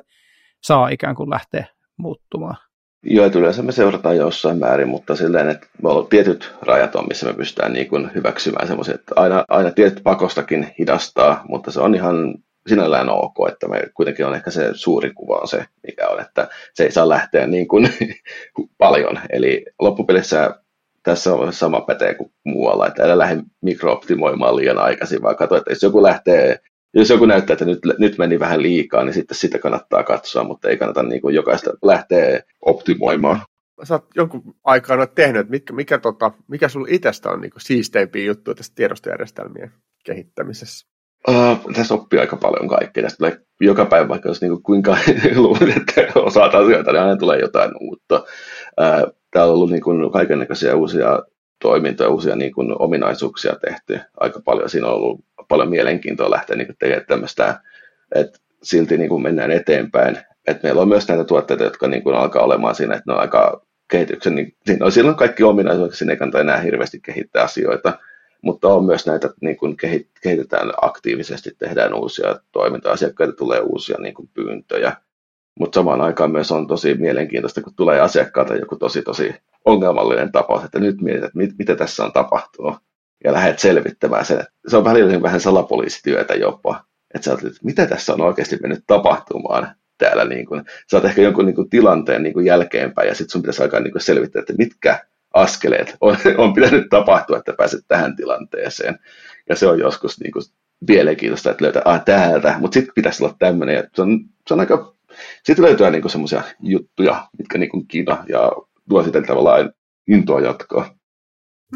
saa ikään kuin lähteä muuttumaan. Joo, että yleensä me seurataan jossain määrin, mutta silleen, että me on tietyt rajat on, missä me pystytään niin kuin hyväksymään semmoisia, että aina, aina tietyt pakostakin hidastaa, mutta se on ihan sinällään ok, että me kuitenkin on ehkä se suuri kuva on se, mikä on, että se ei saa lähteä niin kuin paljon. Eli loppupelissä tässä on sama pätee kuin muualla, että älä lähde mikrooptimoimaan liian aikaisin, vaan katso, että jos joku lähtee jos joku näyttää, että nyt, nyt meni vähän liikaa, niin sitten sitä kannattaa katsoa, mutta ei kannata niin kuin jokaista lähteä optimoimaan. Sä oot jonkun aikaa noit tehnyt, että mikä, mikä, tota, mikä sulla itsestä on niin siisteimpiä juttuja tästä tiedostojärjestelmien kehittämisessä? Uh, tässä oppii aika paljon kaikkea. Tästä tulee joka päivä, vaikka jos niin kuinka luulen, että osaat asioita, niin aina tulee jotain uutta. Uh, täällä on ollut niin kuin kaikenlaisia uusia toimintoja, uusia niin kuin ominaisuuksia tehty aika paljon. Siinä on ollut paljon mielenkiintoa lähteä niin tekemään tämmöistä, että silti niin kuin mennään eteenpäin. Et meillä on myös näitä tuotteita, jotka niin kuin alkaa olemaan siinä, että ne on aika kehityksen, niin siinä on silloin kaikki ominaisuuksia, sinne ei kannata enää hirveästi kehittää asioita, mutta on myös näitä, niin kuin kehitetään aktiivisesti, tehdään uusia toimintoja, asiakkaita tulee uusia niin kuin pyyntöjä, mutta samaan aikaan myös on tosi mielenkiintoista, kun tulee asiakkaalta joku tosi tosi ongelmallinen tapaus, että nyt mietit, että mit, mitä tässä on tapahtunut, ja lähdet selvittämään sen. Se on välillä vähän salapoliisityötä jopa, että sä että mitä tässä on oikeasti mennyt tapahtumaan täällä. Niin kun, sä oot ehkä jonkun niin kun, tilanteen niin kun, jälkeenpäin, ja sitten sun pitäisi alkaa niin kun, selvittää, että mitkä askeleet on, on pitänyt tapahtua, että pääset tähän tilanteeseen. Ja se on joskus niin kun, mielenkiintoista, että löytää, ah, täältä, mutta sitten pitäisi olla tämmöinen. Se on, se on aika, sitten löytyy niin semmoisia juttuja, mitkä niin kiinnostaa ja tuo sitten tavallaan intoa jatkaa.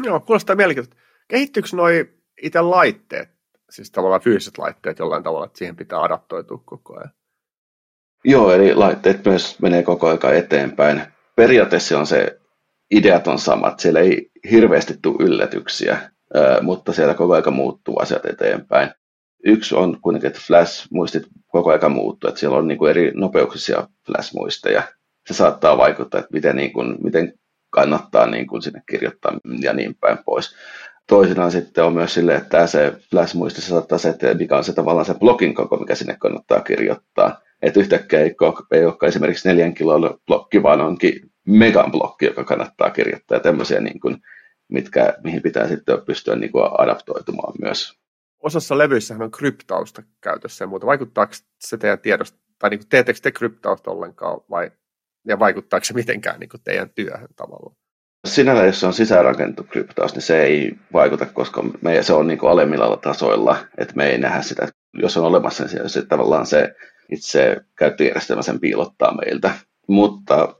Joo, kuulostaa mielenkiintoista. Kehittyykö noi itse laitteet, siis tavallaan fyysiset laitteet jollain tavalla, että siihen pitää adaptoitua koko ajan? Joo, eli laitteet myös menee koko ajan eteenpäin. Periaatteessa on se ideat on samat, siellä ei hirveästi tule yllätyksiä, mutta siellä koko ajan muuttuu asiat eteenpäin. Yksi on kuitenkin, että flash-muistit koko ajan muuttuu, että siellä on niin kuin eri nopeuksisia flash-muisteja. Se saattaa vaikuttaa, että miten, niin kuin, miten kannattaa niin kuin sinne kirjoittaa ja niin päin pois. Toisinaan sitten on myös sille, että se flash-muistissa saattaa se, että mikä on se tavallaan se blogin koko, mikä sinne kannattaa kirjoittaa. Että yhtäkkiä ei, ei olekaan esimerkiksi neljän kilon blokki, vaan onkin megan blokki, joka kannattaa kirjoittaa ja tämmöisiä, niin kuin, mitkä, mihin pitää sitten pystyä niin kuin adaptoitumaan myös. Osassa levyissähän on kryptausta käytössä ja muuta. Vaikuttaako se teidän tiedosta, tai niin kuin teettekö te kryptausta ollenkaan vai ja vaikuttaako se mitenkään niin kuin teidän työhön tavallaan? Sinällä, jos se on sisäänrakennettu kryptaus, niin se ei vaikuta, koska meidän se on niin kuin alemmilla tasoilla, että me ei nähdä sitä. Jos on olemassa, niin se, tavallaan se itse käyttöjärjestelmä sen piilottaa meiltä. Mutta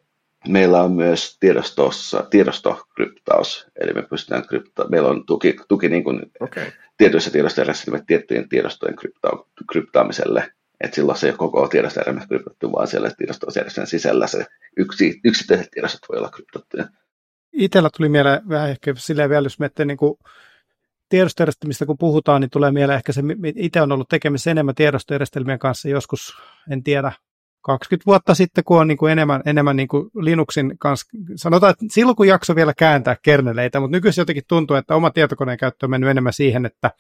meillä on myös tiedostossa, tiedostokryptaus, eli me pystytään krypta, meillä on tuki, tuki niin kuin okay. tietyissä tiedostojärjestelmissä tiettyjen tiedostojen krypta, kryptaamiselle, että silloin se ei ole koko tiedostojärjestelmä kryptattu, vaan siellä tiedostojärjestelmän sisällä se yksi, yksittäiset tiedostot voi olla kryptattuja. Itellä tuli mieleen vähän ehkä silleen vielä, jos miettii niin kuin tiedostojärjestelmistä kun puhutaan, niin tulee mieleen ehkä se, itse on ollut tekemisissä enemmän tiedostojärjestelmien kanssa joskus, en tiedä, 20 vuotta sitten, kun on niin kuin enemmän, enemmän niin kuin Linuxin kanssa, sanotaan, että silloin kun jakso vielä kääntää kerneleitä, mutta nykyisin jotenkin tuntuu, että oma tietokoneen käyttö on mennyt enemmän siihen, että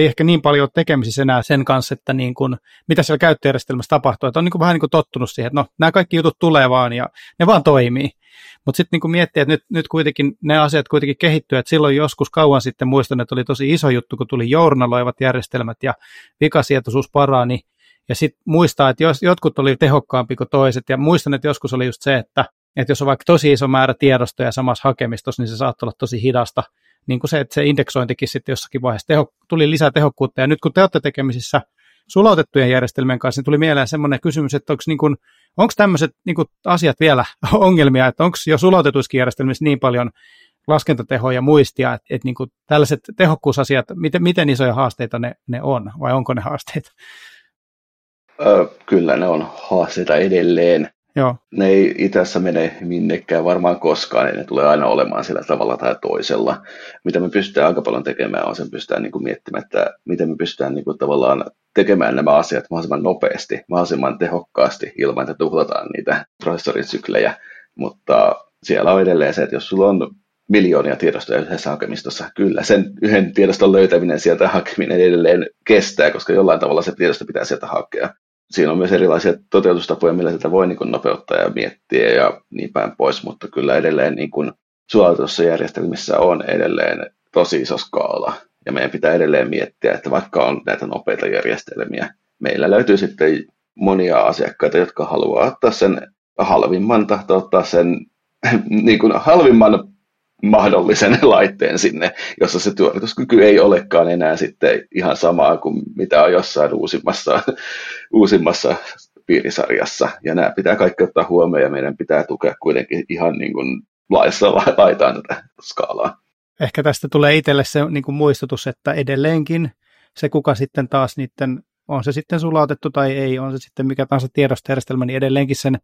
ei ehkä niin paljon ole tekemisissä enää sen kanssa, että niin kuin, mitä siellä käyttöjärjestelmässä tapahtuu. Että on niin kuin vähän niin kuin tottunut siihen, että no, nämä kaikki jutut tulee vaan ja ne vaan toimii. Mutta sitten niin miettii, että nyt, nyt kuitenkin ne asiat kuitenkin kehittyy, että silloin joskus kauan sitten muistan, että oli tosi iso juttu, kun tuli journaloivat järjestelmät ja vikasietoisuus parani. Ja sitten muistaa, että jos, jotkut oli tehokkaampi kuin toiset, ja muistan, että joskus oli just se, että, että jos on vaikka tosi iso määrä tiedostoja samassa hakemistossa, niin se saattaa olla tosi hidasta, niin kuin se, että se indeksointikin sitten jossakin vaiheessa teho, tuli lisää tehokkuutta. Ja nyt kun te olette tekemisissä sulautettujen järjestelmien kanssa, niin tuli mieleen semmoinen kysymys, että onko niin onko tämmöiset niin asiat vielä ongelmia, että onko jo sulautetuissakin järjestelmissä niin paljon laskentatehoa ja muistia, että, että niin tällaiset tehokkuusasiat, miten, miten isoja haasteita ne, ne on, vai onko ne haasteita? Ö, kyllä ne on haasteita edelleen. Joo. Ne ei itässä mene minnekään varmaan koskaan, niin ne tulee aina olemaan sillä tavalla tai toisella. Mitä me pystytään aika paljon tekemään, on sen pystytään niin kuin miettimään, että miten me pystytään niin kuin tavallaan tekemään nämä asiat mahdollisimman nopeasti, mahdollisimman tehokkaasti ilman, että tuhlataan niitä prosessorisyklejä. Mutta siellä on edelleen se, että jos sulla on miljoonia tiedostoja yhdessä hakemistossa, kyllä sen yhden tiedoston löytäminen sieltä hakeminen edelleen kestää, koska jollain tavalla se tiedosto pitää sieltä hakea siinä on myös erilaisia toteutustapoja, millä sitä voi niin kuin nopeuttaa ja miettiä ja niin päin pois, mutta kyllä edelleen niin kuin suolatussa järjestelmissä on edelleen tosi iso skaala. Ja meidän pitää edelleen miettiä, että vaikka on näitä nopeita järjestelmiä, meillä löytyy sitten monia asiakkaita, jotka haluaa ottaa sen halvimman, tahto ottaa sen niin kuin halvimman mahdollisen laitteen sinne, jossa se tuotantuskyky ei olekaan enää sitten ihan samaa kuin mitä on jossain uusimmassa, uusimmassa piirisarjassa. Ja nämä pitää kaikki ottaa huomioon ja meidän pitää tukea kuitenkin ihan niin kuin laissa laitaan tätä skaalaa. Ehkä tästä tulee itselle se niin kuin muistutus, että edelleenkin se kuka sitten taas niiden, on se sitten sulautettu tai ei, on se sitten mikä tahansa tiedostojärjestelmä, niin edelleenkin sen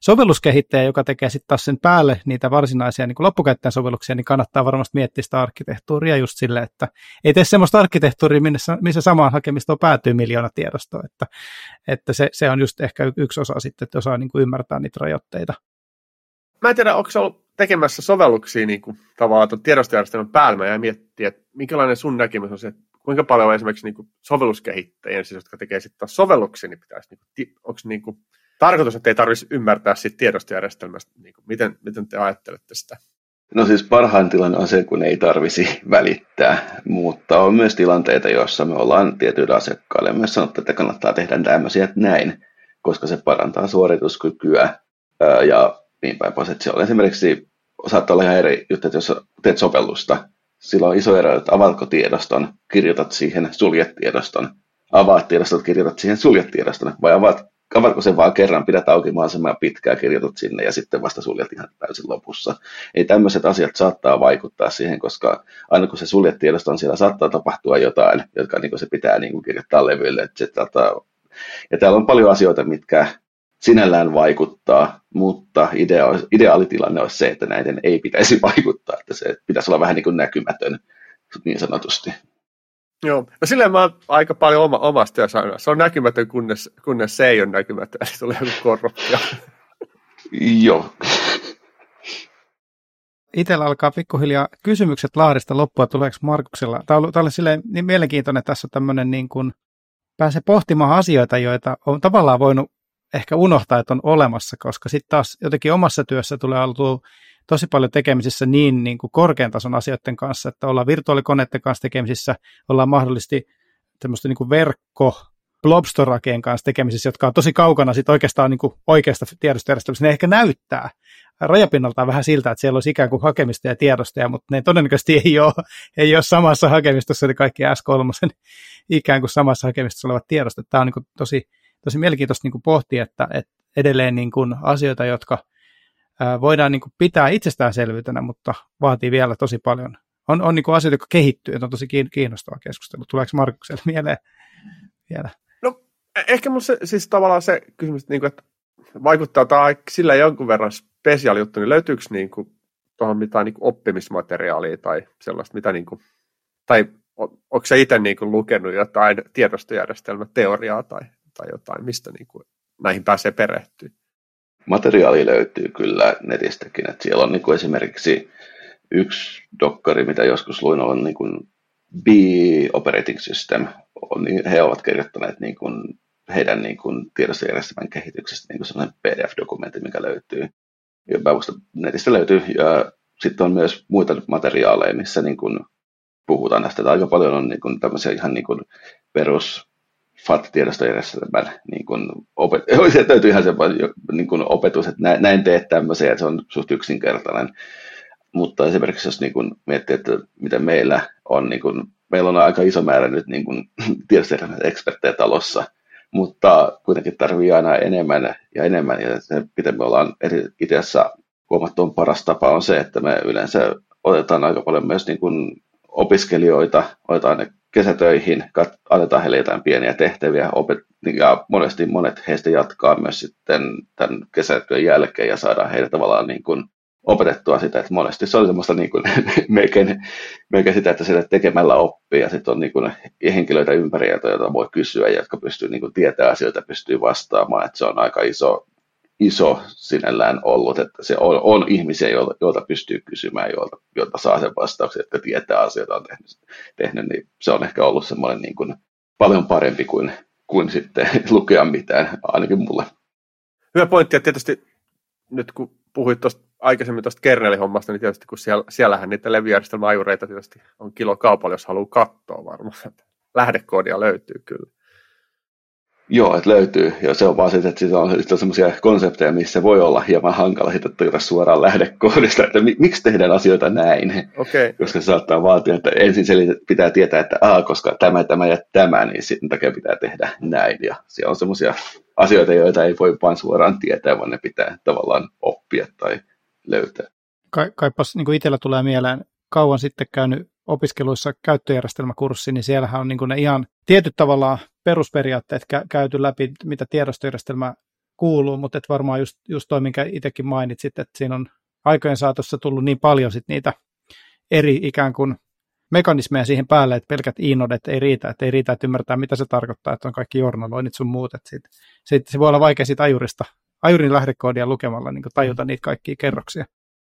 sovelluskehittäjä, joka tekee sitten taas sen päälle niitä varsinaisia niin loppukäyttäjän sovelluksia, niin kannattaa varmasti miettiä sitä arkkitehtuuria just sille, että ei tee semmoista arkkitehtuuria, missä, missä samaan hakemistoon päätyy miljoona tiedostoa, että, että se, se, on just ehkä yksi osa sitten, että osaa niin kuin ymmärtää niitä rajoitteita. Mä en tiedä, onko se ollut tekemässä sovelluksia niin kuin, tavallaan tiedostojärjestelmän päällä ja miettiä, että minkälainen sun näkemys on se, että kuinka paljon esimerkiksi niin kuin sovelluskehittäjien, siis jotka tekee sitten sovelluksia, niin pitäisi, niin onko niin kuin, tarkoitus, että ei tarvitsisi ymmärtää siitä tiedostojärjestelmästä, niin kuin, miten, miten te ajattelette sitä? No siis parhaan tilanne on se, kun ei tarvisi välittää, mutta on myös tilanteita, joissa me ollaan tietyille asiakkaille myös sanottu, että kannattaa tehdä tämmöisiä näin, koska se parantaa suorituskykyä ja niin päin pois. Että se on esimerkiksi, saattaa olla ihan eri juttu, että jos teet sovellusta, sillä on iso ero, että avaatko tiedoston, kirjoitat siihen, suljet tiedoston, avaat tiedoston, kirjoitat siihen, suljet tiedoston, vai avaat, avaatko sen vaan kerran, pidät auki mahdollisimman pitkään, kirjoitat sinne ja sitten vasta suljet ihan täysin lopussa. Ei tämmöiset asiat saattaa vaikuttaa siihen, koska aina kun se suljet tiedoston, siellä saattaa tapahtua jotain, jotka niin se pitää niin kuin kirjoittaa levylle. Että tota, ja täällä on paljon asioita, mitkä sinällään vaikuttaa, mutta idea, ideaalitilanne olisi se, että näiden ei pitäisi vaikuttaa, että se pitäisi olla vähän niin kuin näkymätön niin sanotusti. Joo, no silleen mä oon aika paljon oma, omasta työssä Se on näkymätön, kunnes, kunnes se ei ole näkymätön, eli tulee joku korruptio. Joo. Itellä alkaa pikkuhiljaa kysymykset Lahdesta loppua, tuleeko Markuksella? Tämä on, tämä on silleen niin mielenkiintoinen, että tässä on tämmöinen niin kuin, pääsee pohtimaan asioita, joita on tavallaan voinut ehkä unohtaa, että on olemassa, koska sitten taas jotenkin omassa työssä tulee oltua tosi paljon tekemisissä niin, niin kuin korkean tason asioiden kanssa, että ollaan virtuaalikoneiden kanssa tekemisissä, ollaan mahdollisesti tämmöistä niin kuin verkko, blobstorakeen kanssa tekemisissä, jotka on tosi kaukana sit oikeastaan niin kuin oikeasta tiedostojärjestelmästä. Ne ehkä näyttää rajapinnaltaan vähän siltä, että siellä olisi ikään kuin hakemista ja tiedostoja, mutta ne todennäköisesti ei ole, ei ole samassa hakemistossa, eli kaikki S3 ikään kuin samassa hakemistossa olevat tiedostot. Tämä on niin kuin tosi tosi mielenkiintoista niin kuin pohtia, että, että edelleen niin kuin asioita, jotka voidaan niin kuin pitää itsestäänselvyytenä, mutta vaatii vielä tosi paljon. On, on niin kuin asioita, jotka kehittyy, että on tosi kiinnostava keskustelu. Tuleeko Markukselle mieleen vielä? No e-, ehkä mun siis tavallaan se kysymys, niin kuin, että vaikuttaa tai sillä jonkun verran spesiaali juttu, niin löytyykö niin kuin, tuohon mitään niin kuin oppimismateriaalia tai sellaista, mitä niin kuin, tai onko se itse niin kuin lukenut jotain tiedostojärjestelmäteoriaa tai tai jotain, mistä niin kuin näihin pääsee perehtyä? Materiaali löytyy kyllä netistäkin, että siellä on niin kuin esimerkiksi yksi dokkari, mitä joskus luin, on niin kuin B Operating System, niin he ovat kirjoittaneet niin kuin heidän niin kuin tiedostojärjestelmän kehityksestä niin sellainen PDF-dokumentti, mikä löytyy. Ja netistä löytyy. Ja sitten on myös muita materiaaleja, missä niin kuin puhutaan. Että aika paljon on niin kuin tämmöisiä ihan niin kuin perus FAT-tiedostojärjestelmän niin kuin opet- se ihan se niin kuin opetus, että näin, teet tämmöisiä, että se on suht yksinkertainen. Mutta esimerkiksi jos niin kuin miettii, että miten meillä on, niin kuin, meillä on aika iso määrä nyt niin kuin, tiedostojärjestelmän talossa, mutta kuitenkin tarvii aina enemmän ja enemmän, ja se, miten me ollaan itse asiassa huomattu on paras tapa on se, että me yleensä otetaan aika paljon myös niin kuin opiskelijoita, otetaan ne kesätöihin, kat, annetaan heille jotain pieniä tehtäviä, opet, ja monesti monet heistä jatkaa myös sitten tämän kesätyön jälkeen ja saadaan heille tavallaan niin kuin opetettua sitä, että monesti se oli semmoista niin kuin, melkein, melkein sitä, että sitä tekemällä oppii ja sitten on niin kuin henkilöitä ympäri, joita voi kysyä jotka pystyy niin kuin tietää asioita, pystyy vastaamaan, että se on aika iso iso sinällään ollut, että se on, on ihmisiä, joilta, joilta pystyy kysymään, joilta, joilta saa sen vastauksen, että tietää asioita on tehnyt, tehnyt, niin se on ehkä ollut semmoinen niin kuin paljon parempi kuin, kuin sitten lukea mitään, ainakin mulle. Hyvä pointti, ja tietysti nyt kun puhuit tuosta aikaisemmin tuosta kernelihommasta, niin tietysti kun siellä, siellähän niitä levyjärjestelmäajureita tietysti on kilo kaupalla, jos haluaa katsoa varmaan. Lähdekoodia löytyy kyllä. Joo, että löytyy. Ja se on vaan sitten, että siitä on, on sellaisia konsepteja, missä voi olla hieman hankala sitten suoraan lähdekoodista, että miksi tehdään asioita näin. Okay. Koska se saattaa vaatia, että ensin pitää tietää, että Aa, koska tämä, tämä ja tämä, niin sitten takia pitää tehdä näin. Ja siellä on sellaisia asioita, joita ei voi vain suoraan tietää, vaan ne pitää tavallaan oppia tai löytää. Ka- kaipas niin kuin itsellä tulee mieleen kauan sitten käynyt opiskeluissa käyttöjärjestelmäkurssi, niin siellähän on niin ne ihan tietyt tavallaan perusperiaatteet kä- käyty läpi, mitä tiedostojärjestelmä kuuluu, mutta et varmaan just, just toi, minkä itsekin mainitsit, että siinä on aikojen saatossa tullut niin paljon sit niitä eri ikään kuin mekanismeja siihen päälle, että pelkät inodet ei riitä, että ei riitä, että ymmärtää, mitä se tarkoittaa, että on kaikki journaloinnit sun muut. Että sit, sit, se voi olla vaikea siitä ajurista, ajurin lähdekoodia lukemalla niin tajuta niitä kaikkia kerroksia.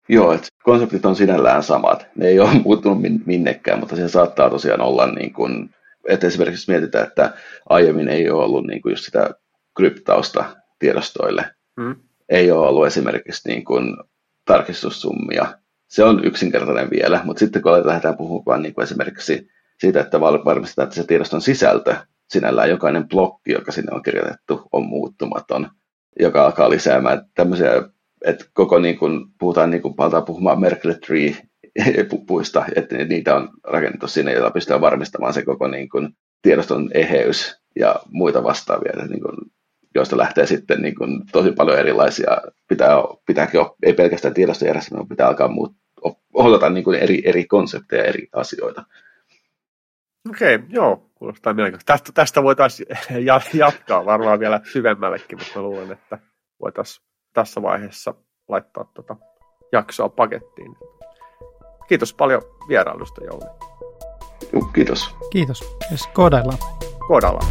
Joo, että konseptit on sinällään samat. Ne ei ole muuttunut minnekään, mutta se saattaa tosiaan olla, niin kuin, että esimerkiksi mietitään, että aiemmin ei ole ollut niin kuin just sitä kryptausta tiedostoille. Hmm. Ei ole ollut esimerkiksi niin kuin tarkistussummia. Se on yksinkertainen vielä, mutta sitten kun lähdetään puhumaan niin kuin esimerkiksi siitä, että varmistetaan, että se tiedoston sisältö, sinällään jokainen blokki, joka sinne on kirjoitettu, on muuttumaton, joka alkaa lisäämään tämmöisiä, että koko niin kuin, puhutaan niin kuin, puhumaan Merkle Tree puista, että niitä on rakennettu sinne, joilla pystytään varmistamaan se koko niin kuin, tiedoston eheys ja muita vastaavia. Että, niin kuin, joista lähtee sitten niin kuin tosi paljon erilaisia, pitää, pitääkin, ei pelkästään tiedostojärjestelmää, pitää alkaa muut, ohjata niin kuin eri, eri konsepteja, eri asioita. Okei, okay, joo, kuulostaa mielenkiintoista. Tästä, tästä voitaisiin jatkaa varmaan vielä syvemmällekin, mutta mä luulen, että voitaisiin tässä vaiheessa laittaa tuota jaksoa pakettiin. Kiitos paljon vierailusta, Jouni. Kiitos. Kiitos. Ja koodaillaan. Koodaillaan.